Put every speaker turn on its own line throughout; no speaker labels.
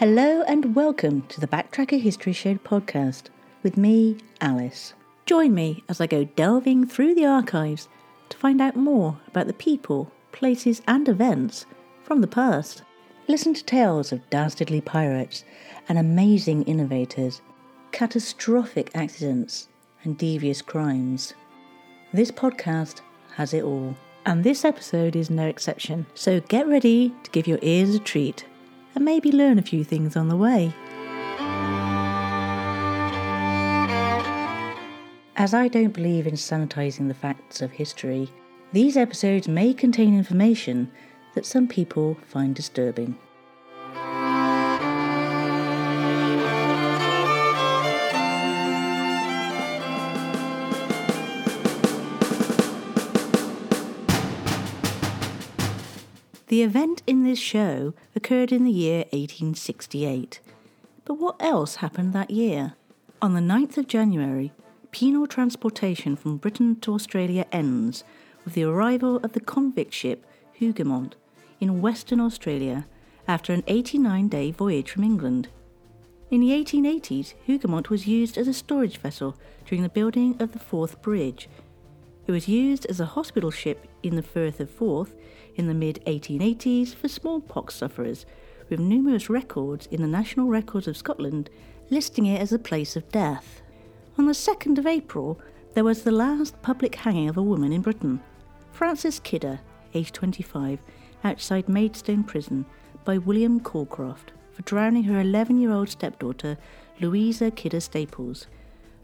Hello and welcome to the Backtracker History Show podcast with me, Alice. Join me as I go delving through the archives to find out more about the people, places, and events from the past. Listen to tales of dastardly pirates and amazing innovators, catastrophic accidents, and devious crimes. This podcast has it all, and this episode is no exception. So get ready to give your ears a treat and maybe learn a few things on the way. As I don't believe in sanitizing the facts of history, these episodes may contain information that some people find disturbing. The event in this show occurred in the year 1868. But what else happened that year? On the 9th of January, penal transportation from Britain to Australia ends with the arrival of the convict ship Hougoumont in Western Australia after an 89 day voyage from England. In the 1880s, Hougoumont was used as a storage vessel during the building of the Forth Bridge. It was used as a hospital ship in the Firth of Forth in the mid 1880s for smallpox sufferers, with numerous records in the National Records of Scotland listing it as a place of death. On the 2nd of April, there was the last public hanging of a woman in Britain, Frances Kidder, aged 25, outside Maidstone Prison by William Calcraft for drowning her 11 year old stepdaughter, Louisa Kidder Staples.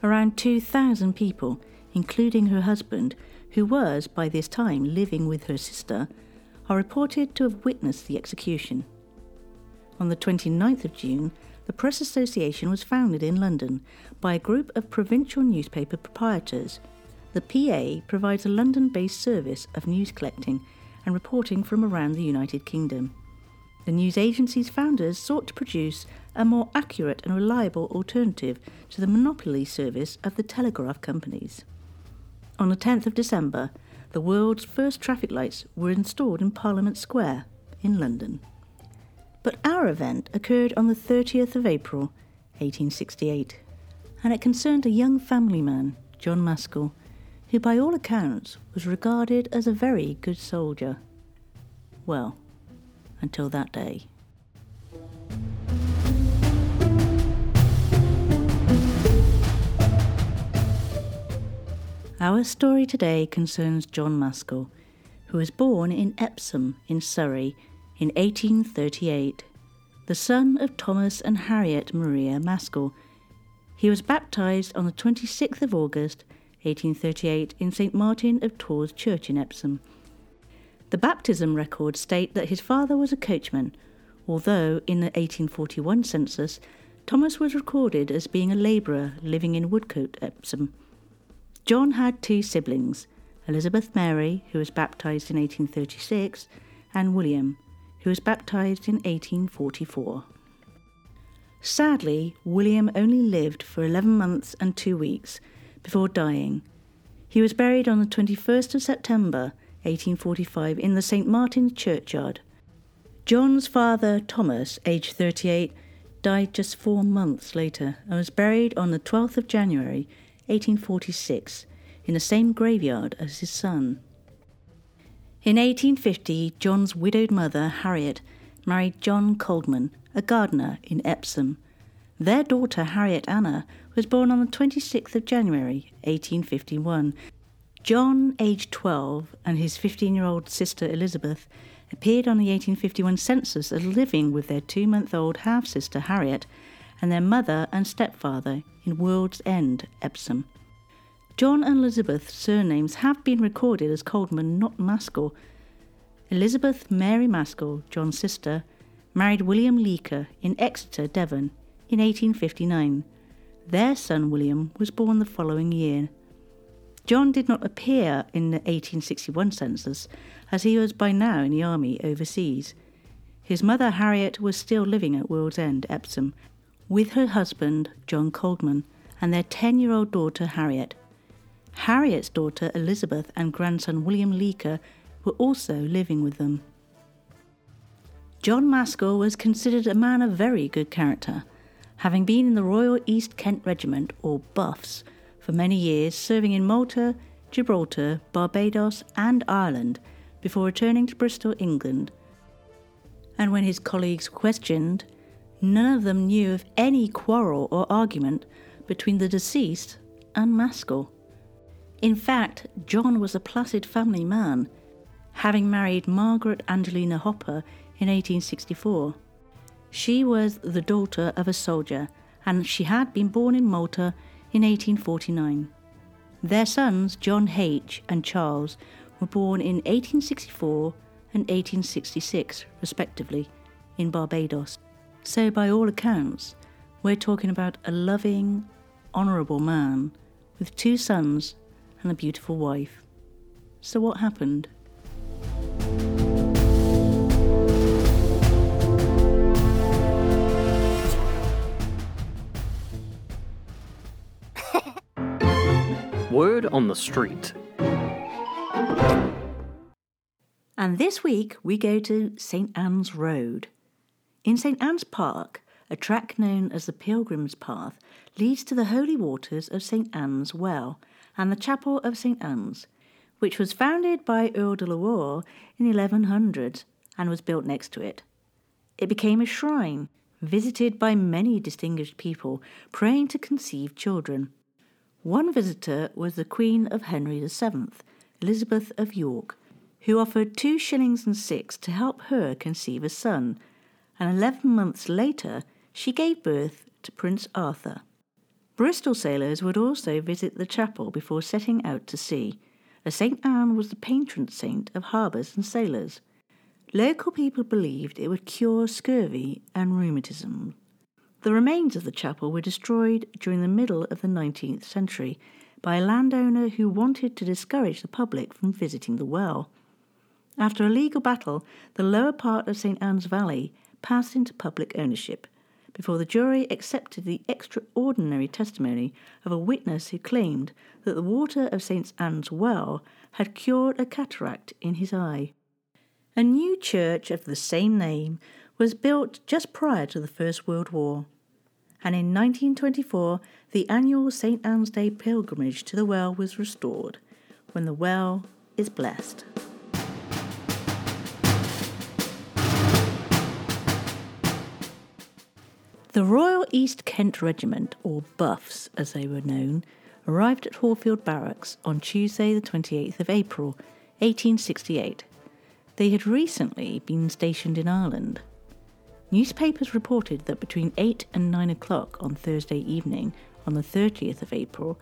Around 2,000 people, including her husband, who was by this time living with her sister, are reported to have witnessed the execution. On the 29th of June, the Press Association was founded in London by a group of provincial newspaper proprietors. The PA provides a London based service of news collecting and reporting from around the United Kingdom. The news agency's founders sought to produce a more accurate and reliable alternative to the monopoly service of the telegraph companies. On the 10th of December, the world's first traffic lights were installed in Parliament Square in London. But our event occurred on the 30th of April, 1868, and it concerned a young family man, John Maskell, who by all accounts was regarded as a very good soldier. Well, until that day. Our story today concerns John Maskell, who was born in Epsom in Surrey in 1838, the son of Thomas and Harriet Maria Maskell. He was baptized on the 26th of August 1838 in St Martin of Tours Church in Epsom. The baptism records state that his father was a coachman, although in the 1841 census Thomas was recorded as being a labourer living in Woodcote, Epsom. John had two siblings Elizabeth Mary, who was baptized in 1836, and William, who was baptized in 1844. Sadly, William only lived for 11 months and two weeks before dying. He was buried on the 21st of September 1845 in the St. Martin's churchyard. John's father, Thomas, aged 38, died just four months later and was buried on the 12th of January 1846, in the same graveyard as his son. In 1850, John's widowed mother, Harriet, married John Coldman, a gardener in Epsom. Their daughter, Harriet Anna, was born on the 26th of January, 1851. John, aged 12, and his 15 year old sister Elizabeth appeared on the 1851 census as living with their two month old half sister Harriet and their mother and stepfather in World's End, Epsom. John and Elizabeth's surnames have been recorded as Coldman, not Maskell. Elizabeth Mary Maskell, John's sister, married William Leaker in Exeter, Devon, in 1859. Their son William was born the following year. John did not appear in the 1861 census, as he was by now in the army overseas. His mother Harriet was still living at World's End, Epsom, with her husband, John Coldman, and their 10 year old daughter, Harriet. Harriet's daughter, Elizabeth, and grandson, William Leaker, were also living with them. John Maskell was considered a man of very good character, having been in the Royal East Kent Regiment, or Buffs, for many years, serving in Malta, Gibraltar, Barbados, and Ireland before returning to Bristol, England. And when his colleagues questioned, none of them knew of any quarrel or argument between the deceased and Maskell. In fact, John was a placid family man, having married Margaret Angelina Hopper in 1864. She was the daughter of a soldier, and she had been born in Malta in 1849. Their sons, John H. and Charles, were born in 1864 and 1866, respectively, in Barbados. So, by all accounts, we're talking about a loving, honourable man with two sons and a beautiful wife. So, what happened?
Word on the street.
And this week we go to St Anne's Road. In St Anne's Park, a track known as the Pilgrim's Path leads to the holy waters of St Anne's Well and the Chapel of St Anne's, which was founded by Earl de la Warr in 1100 and was built next to it. It became a shrine, visited by many distinguished people praying to conceive children. One visitor was the Queen of Henry VII, Elizabeth of York, who offered two shillings and six to help her conceive a son, and eleven months later she gave birth to Prince Arthur. Bristol sailors would also visit the chapel before setting out to sea, as St Anne was the patron saint of harbours and sailors. Local people believed it would cure scurvy and rheumatism. The remains of the chapel were destroyed during the middle of the 19th century by a landowner who wanted to discourage the public from visiting the well. After a legal battle, the lower part of St Anne's Valley passed into public ownership before the jury accepted the extraordinary testimony of a witness who claimed that the water of St Anne's well had cured a cataract in his eye. A new church of the same name was built just prior to the First World War and in 1924 the annual St Anne's Day pilgrimage to the well was restored, when the well is blessed. The Royal East Kent Regiment, or Buffs as they were known, arrived at Horfield Barracks on Tuesday, the 28th of April, 1868. They had recently been stationed in Ireland. Newspapers reported that between 8 and 9 o'clock on Thursday evening, on the 30th of April,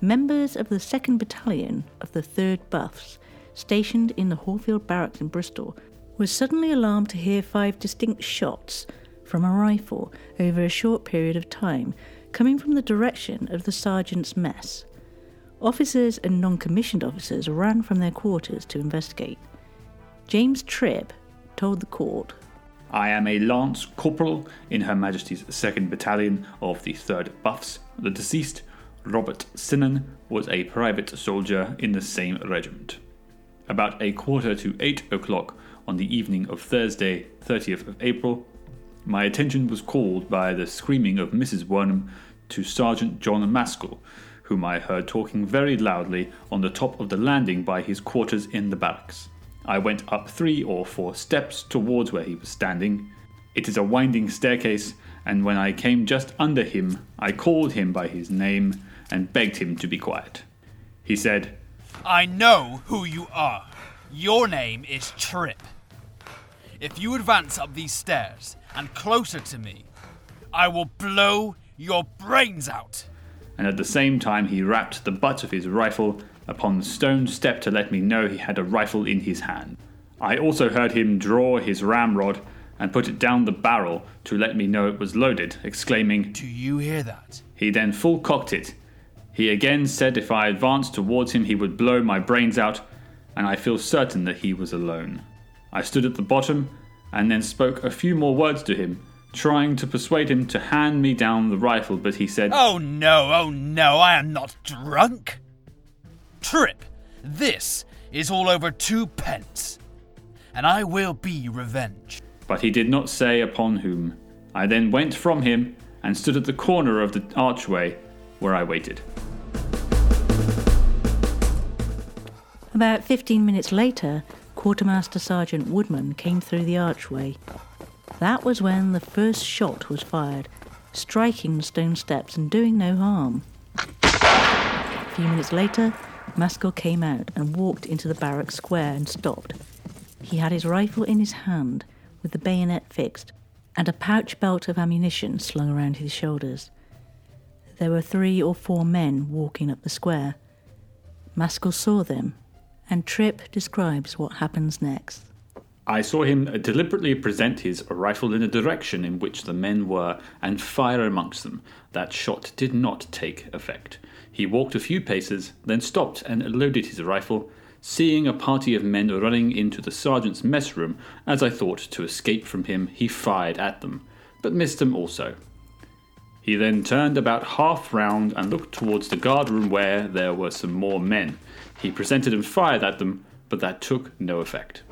members of the 2nd Battalion of the 3rd Buffs, stationed in the Horfield Barracks in Bristol, were suddenly alarmed to hear five distinct shots from a rifle over a short period of time coming from the direction of the sergeant's mess. Officers and non commissioned officers ran from their quarters to investigate. James Tripp told the court
I am a Lance Corporal in Her Majesty's 2nd Battalion of the 3rd Buffs. The deceased, Robert Sinan, was a private soldier in the same regiment. About a quarter to 8 o'clock on the evening of Thursday, 30th of April, my attention was called by the screaming of Mrs. Wernham to Sergeant John Maskell, whom I heard talking very loudly on the top of the landing by his quarters in the barracks. I went up three or four steps towards where he was standing. It is a winding staircase, and when I came just under him, I called him by his name and begged him to be quiet. He said,
I know who you are. Your name is Tripp. If you advance up these stairs and closer to me, I will blow your brains out.
And at the same time, he rapped the butt of his rifle upon the stone step to let me know he had a rifle in his hand. I also heard him draw his ramrod and put it down the barrel to let me know it was loaded, exclaiming,
Do you hear that?
He then full cocked it. He again said if I advanced towards him, he would blow my brains out, and I feel certain that he was alone. I stood at the bottom and then spoke a few more words to him, trying to persuade him to hand me down the rifle, but he said,
Oh no, oh no, I am not drunk. Tripp, this is all over two pence, and I will be revenged.
but he did not say upon whom. I then went from him and stood at the corner of the archway where I waited.
About 15 minutes later, Quartermaster Sergeant Woodman came through the archway. That was when the first shot was fired, striking the stone steps and doing no harm. A few minutes later, Maskell came out and walked into the barrack square and stopped. He had his rifle in his hand, with the bayonet fixed, and a pouch belt of ammunition slung around his shoulders. There were three or four men walking up the square. Maskell saw them, and Tripp describes what happens next.
I saw him deliberately present his rifle in the direction in which the men were and fire amongst them. That shot did not take effect. He walked a few paces, then stopped and loaded his rifle, seeing a party of men running into the sergeant's mess room. As I thought to escape from him, he fired at them, but missed them also. He then turned about half round and looked towards the guard room where there were some more men. He presented and fired at them, but that took no effect.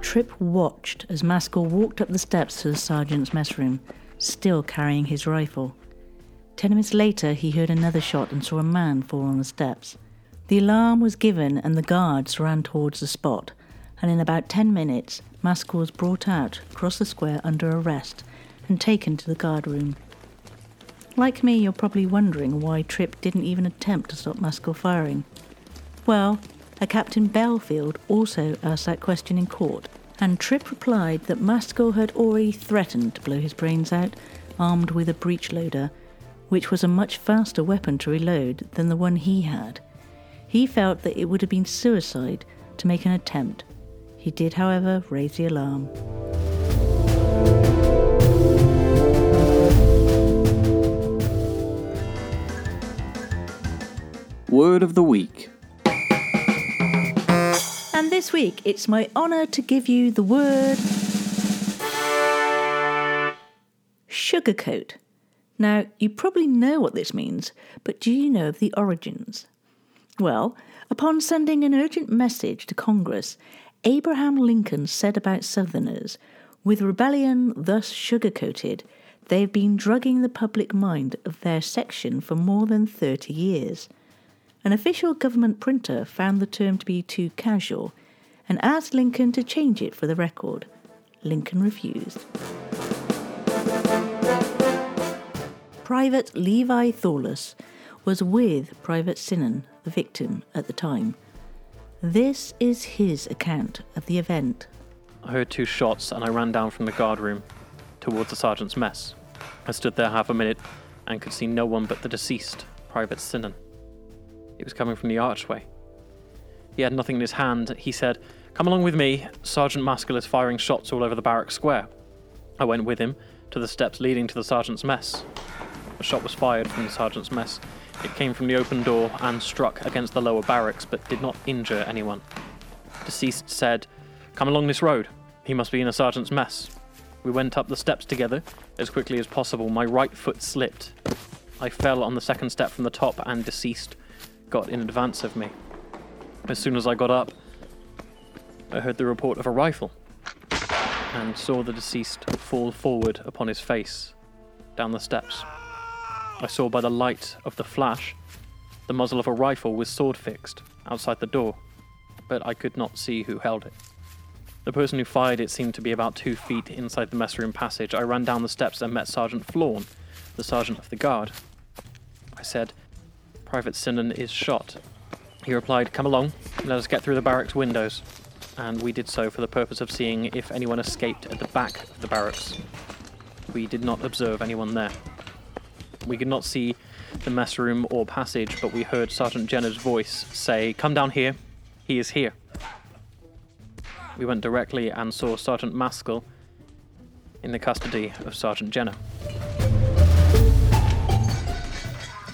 Tripp watched as Maskell walked up the steps to the sergeant's mess room, still carrying his rifle. Ten minutes later, he heard another shot and saw a man fall on the steps. The alarm was given, and the guards ran towards the spot. And in about ten minutes, Maskell was brought out across the square under arrest and taken to the guard room. Like me, you're probably wondering why Tripp didn't even attempt to stop Maskell firing. Well, a Captain Belfield also asked that question in court, and Tripp replied that Maskell had already threatened to blow his brains out, armed with a breech loader, which was a much faster weapon to reload than the one he had. He felt that it would have been suicide to make an attempt. He did, however, raise the alarm.
Word of the week.
And this week, it's my honour to give you the word sugarcoat. Now, you probably know what this means, but do you know of the origins? Well, upon sending an urgent message to Congress, Abraham Lincoln said about Southerners, with rebellion thus sugarcoated, they have been drugging the public mind of their section for more than 30 years. An official government printer found the term to be too casual and asked Lincoln to change it for the record. Lincoln refused. Private Levi Thorlus was with Private Sinan, the victim, at the time. This is his account of the event.
I heard two shots and I ran down from the guard room towards the sergeant's mess. I stood there half a minute and could see no one but the deceased, Private Sinan. He was coming from the archway. He had nothing in his hand. He said, Come along with me. Sergeant Maskell is firing shots all over the barrack square. I went with him to the steps leading to the sergeant's mess. A shot was fired from the sergeant's mess. It came from the open door and struck against the lower barracks, but did not injure anyone. Deceased said, Come along this road. He must be in a sergeant's mess. We went up the steps together. As quickly as possible, my right foot slipped. I fell on the second step from the top, and deceased got in advance of me. As soon as I got up, I heard the report of a rifle and saw the deceased fall forward upon his face down the steps. I saw by the light of the flash the muzzle of a rifle with sword fixed outside the door, but I could not see who held it. The person who fired it seemed to be about two feet inside the messroom passage. I ran down the steps and met Sergeant Flawn, the sergeant of the guard. I said, Private Sinan is shot. He replied, Come along, let us get through the barracks windows. And we did so for the purpose of seeing if anyone escaped at the back of the barracks. We did not observe anyone there. We could not see the mess room or passage, but we heard Sergeant Jenner's voice say, Come down here, he is here. We went directly and saw Sergeant Maskell in the custody of Sergeant Jenner.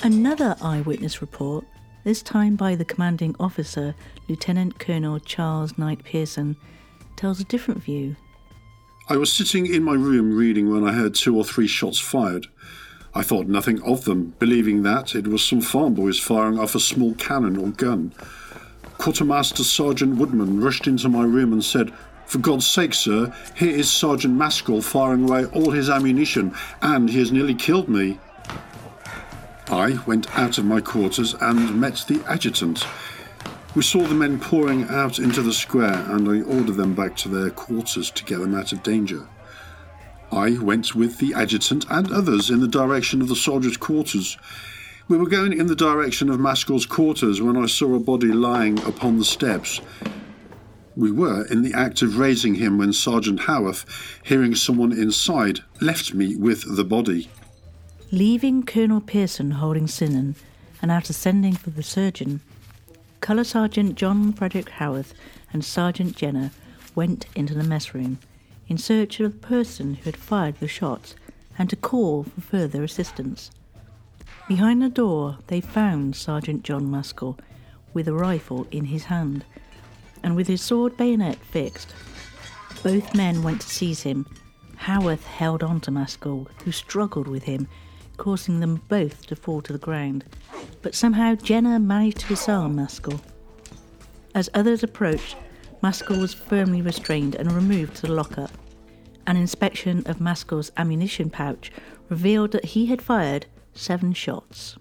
Another eyewitness report, this time by the commanding officer, Lieutenant Colonel Charles Knight Pearson, tells a different view.
I was sitting in my room reading when I heard two or three shots fired. I thought nothing of them, believing that it was some farm boys firing off a small cannon or gun. Quartermaster Sergeant Woodman rushed into my room and said, For God's sake, sir, here is Sergeant Maskell firing away all his ammunition, and he has nearly killed me. I went out of my quarters and met the adjutant. We saw the men pouring out into the square, and I ordered them back to their quarters to get them out of danger. I went with the adjutant and others in the direction of the soldiers' quarters. We were going in the direction of Maskell's quarters when I saw a body lying upon the steps. We were in the act of raising him when Sergeant Howarth, hearing someone inside, left me with the body.
Leaving Colonel Pearson holding Sinan and after sending for the surgeon, Colour Sergeant John Frederick Howarth and Sergeant Jenner went into the mess room in search of the person who had fired the shots and to call for further assistance. Behind the door, they found Sergeant John Maskell with a rifle in his hand and with his sword bayonet fixed. Both men went to seize him. Howarth held on to Maskell, who struggled with him, causing them both to fall to the ground. But somehow Jenner managed to disarm Maskell. As others approached, Maskell was firmly restrained and removed to the lockup. An inspection of Maskell's ammunition pouch revealed that he had fired seven shots.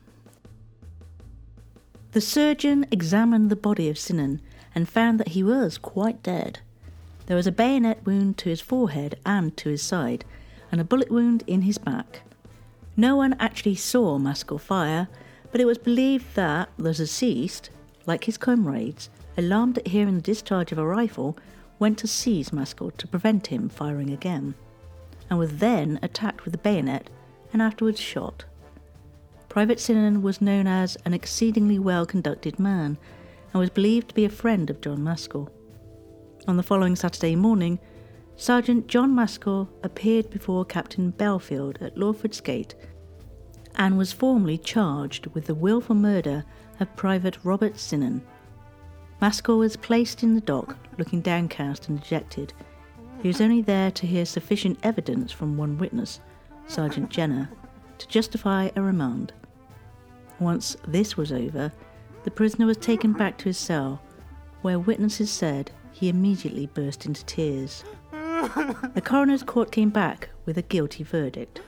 The surgeon examined the body of Sinan and found that he was quite dead. There was a bayonet wound to his forehead and to his side, and a bullet wound in his back. No one actually saw Maskell fire, but it was believed that the deceased, like his comrades, alarmed at hearing the discharge of a rifle, went to seize Maskell to prevent him firing again, and was then attacked with a bayonet and afterwards shot. Private Sinan was known as an exceedingly well conducted man and was believed to be a friend of John Maskell. On the following Saturday morning, Sergeant John Maskell appeared before Captain Belfield at Lawford's Gate and was formally charged with the wilful murder of Private Robert Sinan. Maskell was placed in the dock, looking downcast and dejected. He was only there to hear sufficient evidence from one witness, Sergeant Jenner, to justify a remand. Once this was over, the prisoner was taken back to his cell, where witnesses said he immediately burst into tears. The coroner's court came back with a guilty verdict.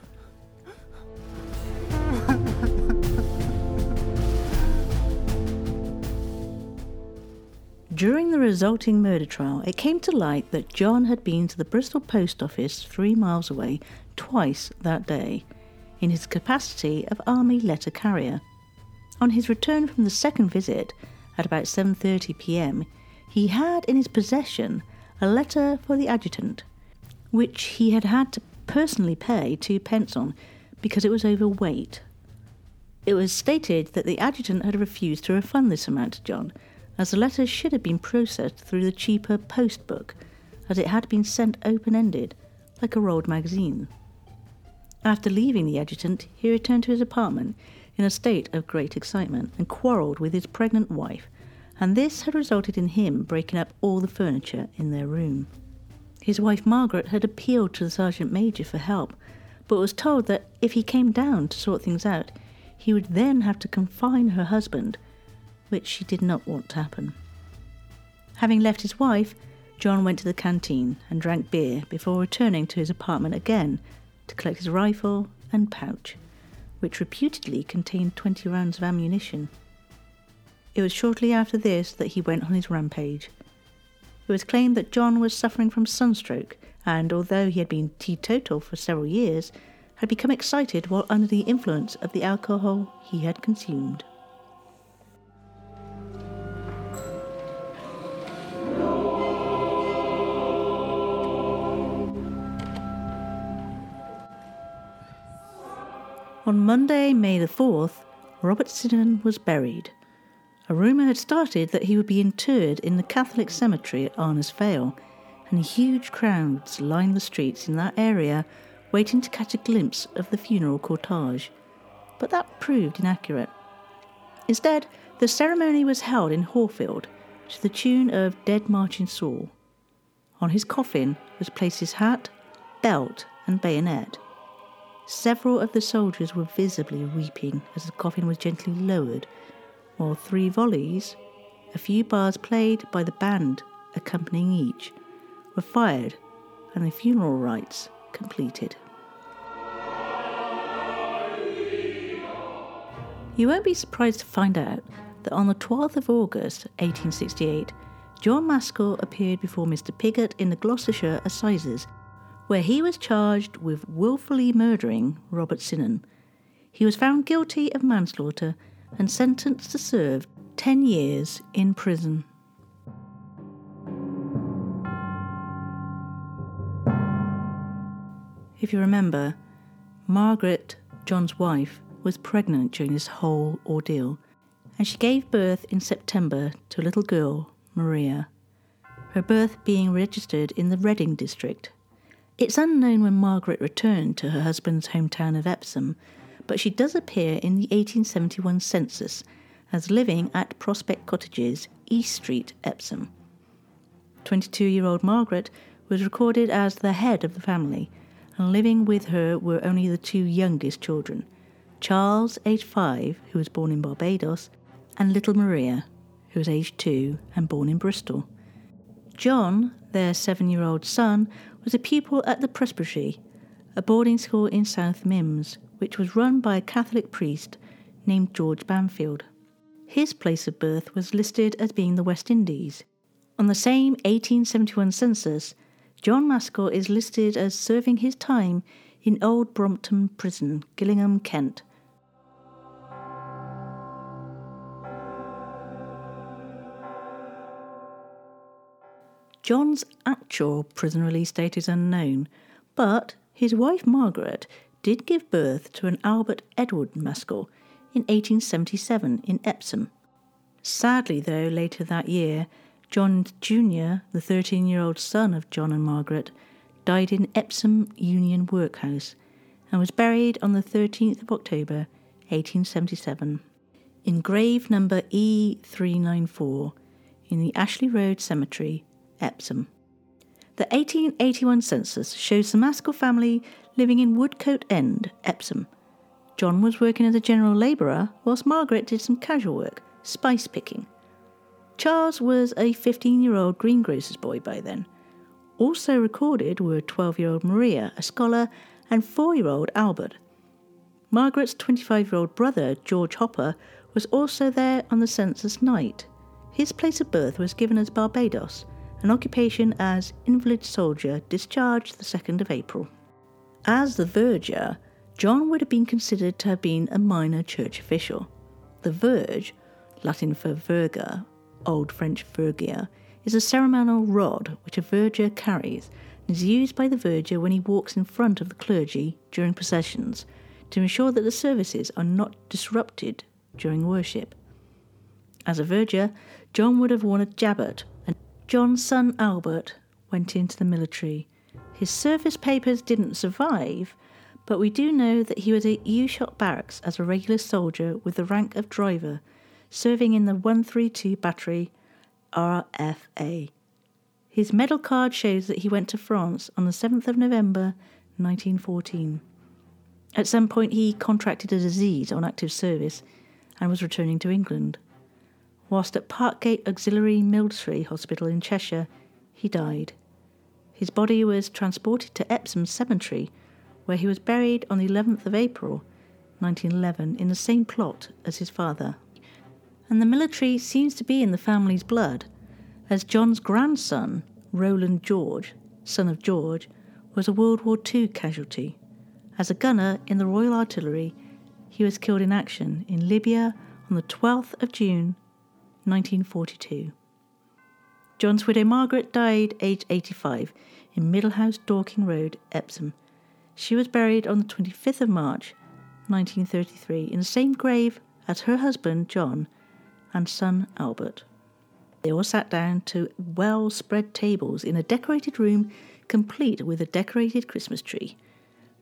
During the resulting murder trial, it came to light that John had been to the Bristol post office three miles away twice that day in his capacity of army letter carrier. On his return from the second visit at about 7:30 p.m., he had in his possession a letter for the adjutant, which he had had to personally pay two pence on because it was overweight. It was stated that the adjutant had refused to refund this amount to John, as the letter should have been processed through the cheaper post book, as it had been sent open ended, like a rolled magazine. After leaving the adjutant, he returned to his apartment in a state of great excitement and quarrelled with his pregnant wife, and this had resulted in him breaking up all the furniture in their room. His wife Margaret had appealed to the sergeant major for help, but was told that if he came down to sort things out, he would then have to confine her husband, which she did not want to happen. Having left his wife, John went to the canteen and drank beer before returning to his apartment again to collect his rifle and pouch which reputedly contained 20 rounds of ammunition. It was shortly after this that he went on his rampage. It was claimed that John was suffering from sunstroke, and although he had been teetotal for several years, had become excited while under the influence of the alcohol he had consumed. On Monday, May the 4th, Robert Sinan was buried. A rumour had started that he would be interred in the Catholic cemetery at Arnos Vale, and huge crowds lined the streets in that area waiting to catch a glimpse of the funeral cortege. But that proved inaccurate. Instead, the ceremony was held in Horfield to the tune of Dead March in Saul. On his coffin was placed his hat, belt, and bayonet. Several of the soldiers were visibly weeping as the coffin was gently lowered, while three volleys, a few bars played by the band accompanying each were fired and the funeral rites completed. You won't be surprised to find out that on the 12th of August 1868, John Maskell appeared before Mr. Piggott in the Gloucestershire Assizes, where he was charged with wilfully murdering Robert Sinan. He was found guilty of manslaughter and sentenced to serve 10 years in prison. If you remember, Margaret, John's wife, was pregnant during this whole ordeal, and she gave birth in September to a little girl, Maria, her birth being registered in the Reading district. It's unknown when Margaret returned to her husband's hometown of Epsom, but she does appear in the 1871 census as living at Prospect Cottages, East Street, Epsom. 22 year old Margaret was recorded as the head of the family and living with her were only the two youngest children Charles, aged five, who was born in Barbados, and little Maria, who was aged two and born in Bristol. John, their seven year old son, was a pupil at the Presbytery, a boarding school in South Mimms, which was run by a Catholic priest named George Banfield. His place of birth was listed as being the West Indies. On the same 1871 census, John Maskell is listed as serving his time in Old Brompton Prison, Gillingham, Kent. John's actual prison release date is unknown, but his wife Margaret did give birth to an Albert Edward Maskell in 1877 in Epsom. Sadly, though, later that year, John Jr., the 13 year old son of John and Margaret, died in Epsom Union Workhouse and was buried on the 13th of October 1877 in grave number E394 in the Ashley Road Cemetery, Epsom. The 1881 census shows the Maskell family living in Woodcote End, Epsom. John was working as a general labourer, whilst Margaret did some casual work, spice picking. Charles was a 15 year old greengrocer's boy by then. Also recorded were 12 year old Maria, a scholar, and 4 year old Albert. Margaret's 25 year old brother, George Hopper, was also there on the census night. His place of birth was given as Barbados, an occupation as invalid soldier discharged the 2nd of April. As the verger, John would have been considered to have been a minor church official. The verge, Latin for verga, Old French vergia, is a ceremonial rod which a verger carries and is used by the verger when he walks in front of the clergy during processions to ensure that the services are not disrupted during worship. As a verger, John would have worn a jabot, and John's son Albert went into the military. His service papers didn't survive, but we do know that he was at Ushot Barracks as a regular soldier with the rank of driver serving in the 132 Battery RFA. His medal card shows that he went to France on the 7th of November 1914. At some point, he contracted a disease on active service and was returning to England. Whilst at Parkgate Auxiliary Military Hospital in Cheshire, he died. His body was transported to Epsom Cemetery, where he was buried on the 11th of April 1911 in the same plot as his father and the military seems to be in the family's blood, as John's grandson, Roland George, son of George, was a World War II casualty. As a gunner in the Royal Artillery, he was killed in action in Libya on the 12th of June 1942. John's widow Margaret died aged 85 in Middlehouse Dorking Road, Epsom. She was buried on the 25th of March 1933 in the same grave as her husband John and son Albert. They all sat down to well spread tables in a decorated room complete with a decorated Christmas tree.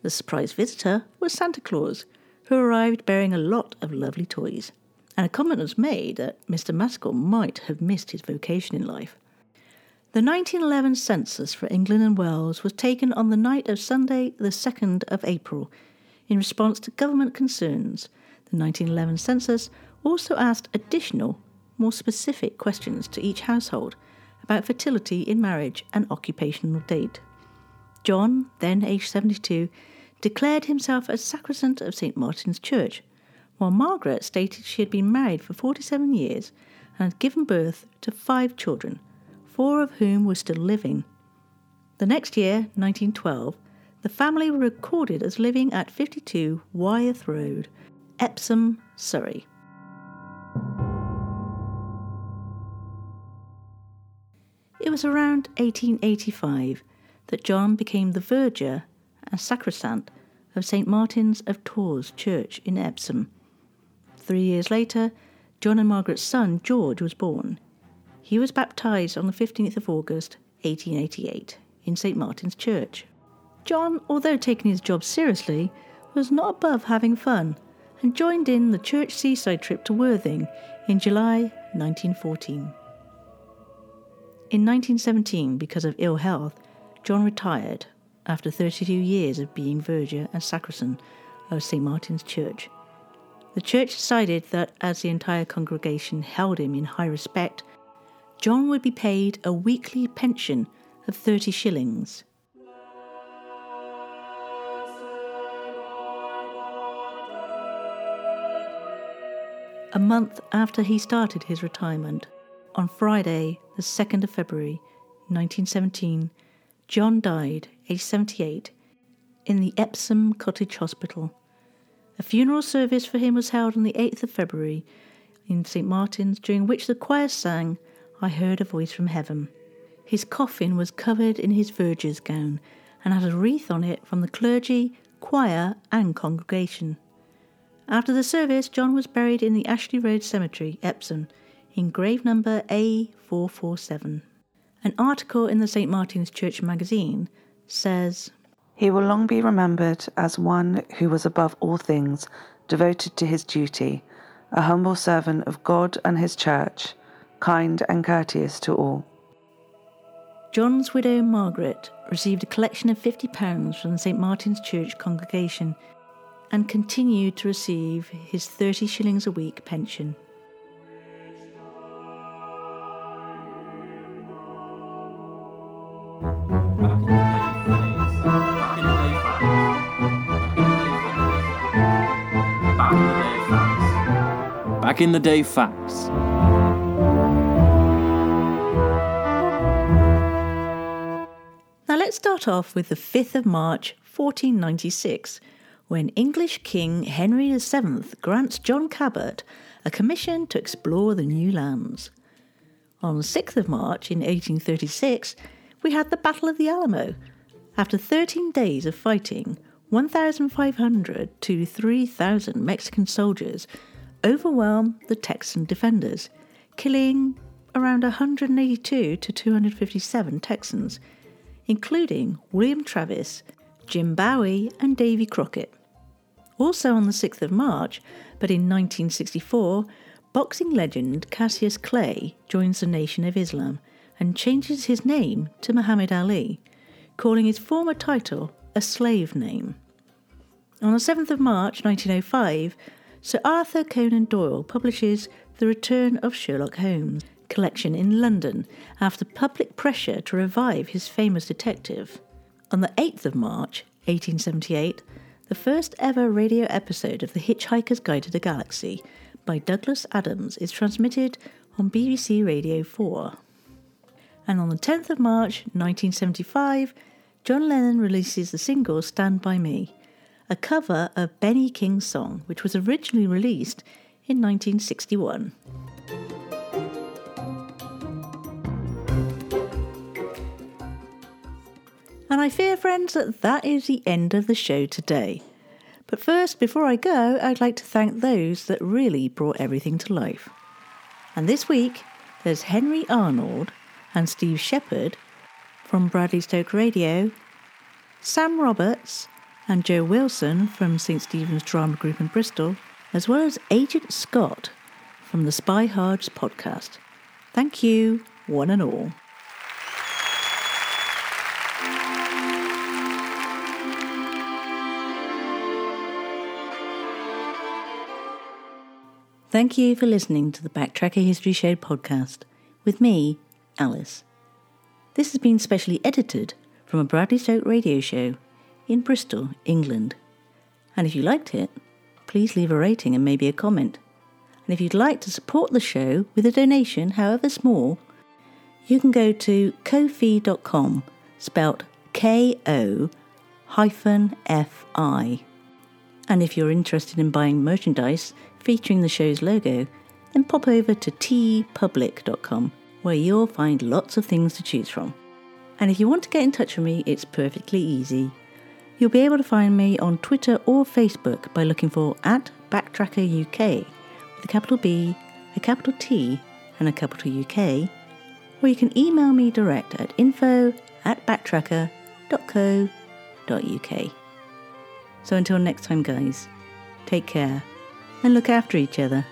The surprise visitor was Santa Claus, who arrived bearing a lot of lovely toys. And a comment was made that Mr. Maskell might have missed his vocation in life. The 1911 census for England and Wales was taken on the night of Sunday, the 2nd of April, in response to government concerns. The 1911 census also asked additional more specific questions to each household about fertility in marriage and occupational date. John, then aged 72, declared himself as sacristant of St. Martin's Church, while Margaret stated she had been married for 47 years and had given birth to five children, four of whom were still living. The next year, 1912, the family were recorded as living at 52 Wyeth Road, Epsom, Surrey. It was around 1885 that John became the verger and sacristant of St. Martin's of Tours Church in Epsom. Three years later, John and Margaret's son George was born. He was baptized on the 15th of August, 1888, in St. Martin's Church. John, although taking his job seriously, was not above having fun and joined in the church seaside trip to Worthing in July 1914. In 1917, because of ill health, John retired after 32 years of being verger and sacristan of St. Martin's Church. The church decided that as the entire congregation held him in high respect, John would be paid a weekly pension of 30 shillings. A month after he started his retirement, on Friday, the 2nd of February 1917, John died, aged 78, in the Epsom Cottage Hospital. A funeral service for him was held on the 8th of February in St. Martin's, during which the choir sang, I Heard a Voice from Heaven. His coffin was covered in his verger's gown and had a wreath on it from the clergy, choir, and congregation. After the service, John was buried in the Ashley Road Cemetery, Epsom, in grave number A447. An article in the St. Martin's Church magazine says
He will long be remembered as one who was above all things devoted to his duty, a humble servant of God and his church, kind and courteous to all.
John's widow Margaret received a collection of £50 from the St. Martin's Church congregation and continued to receive his 30 shillings a week pension.
Back in the day facts.
Let's start off with the 5th of March 1496 when English King Henry VII grants John Cabot a commission to explore the new lands. On 6th of March in 1836, we had the Battle of the Alamo. After 13 days of fighting, 1,500 to 3,000 Mexican soldiers overwhelmed the Texan defenders, killing around 182 to 257 Texans, including William Travis, Jim Bowie, and Davy Crockett. Also on the 6th of March, but in 1964, boxing legend Cassius Clay joins the Nation of Islam and changes his name to Muhammad Ali, calling his former title a slave name. On the 7th of March 1905, Sir Arthur Conan Doyle publishes The Return of Sherlock Holmes collection in London after public pressure to revive his famous detective. On the 8th of March 1878, the first ever radio episode of The Hitchhiker's Guide to the Galaxy by Douglas Adams is transmitted on BBC Radio 4. And on the 10th of March 1975, John Lennon releases the single Stand By Me, a cover of Benny King's song, which was originally released in 1961. And I fear, friends, that that is the end of the show today. But first, before I go, I'd like to thank those that really brought everything to life. And this week, there's Henry Arnold and Steve Shepherd from Bradley Stoke Radio, Sam Roberts and Joe Wilson from St Stephen's Drama Group in Bristol, as well as Agent Scott from the Spy Hards podcast. Thank you, one and all. Thank you for listening to the Backtracker History Show podcast with me, Alice. This has been specially edited from a Bradley Stoke radio show in Bristol, England. And if you liked it, please leave a rating and maybe a comment. And if you'd like to support the show with a donation, however small, you can go to Ko-Fi.com, spelt K O hyphen F I. And if you're interested in buying merchandise featuring the show's logo, then pop over to Teepublic.com, where you'll find lots of things to choose from. And if you want to get in touch with me, it's perfectly easy. You'll be able to find me on Twitter or Facebook by looking for at Backtracker UK with a capital B, a capital T, and a capital UK, or you can email me direct at info at backtracker.co.uk. So until next time, guys, take care and look after each other.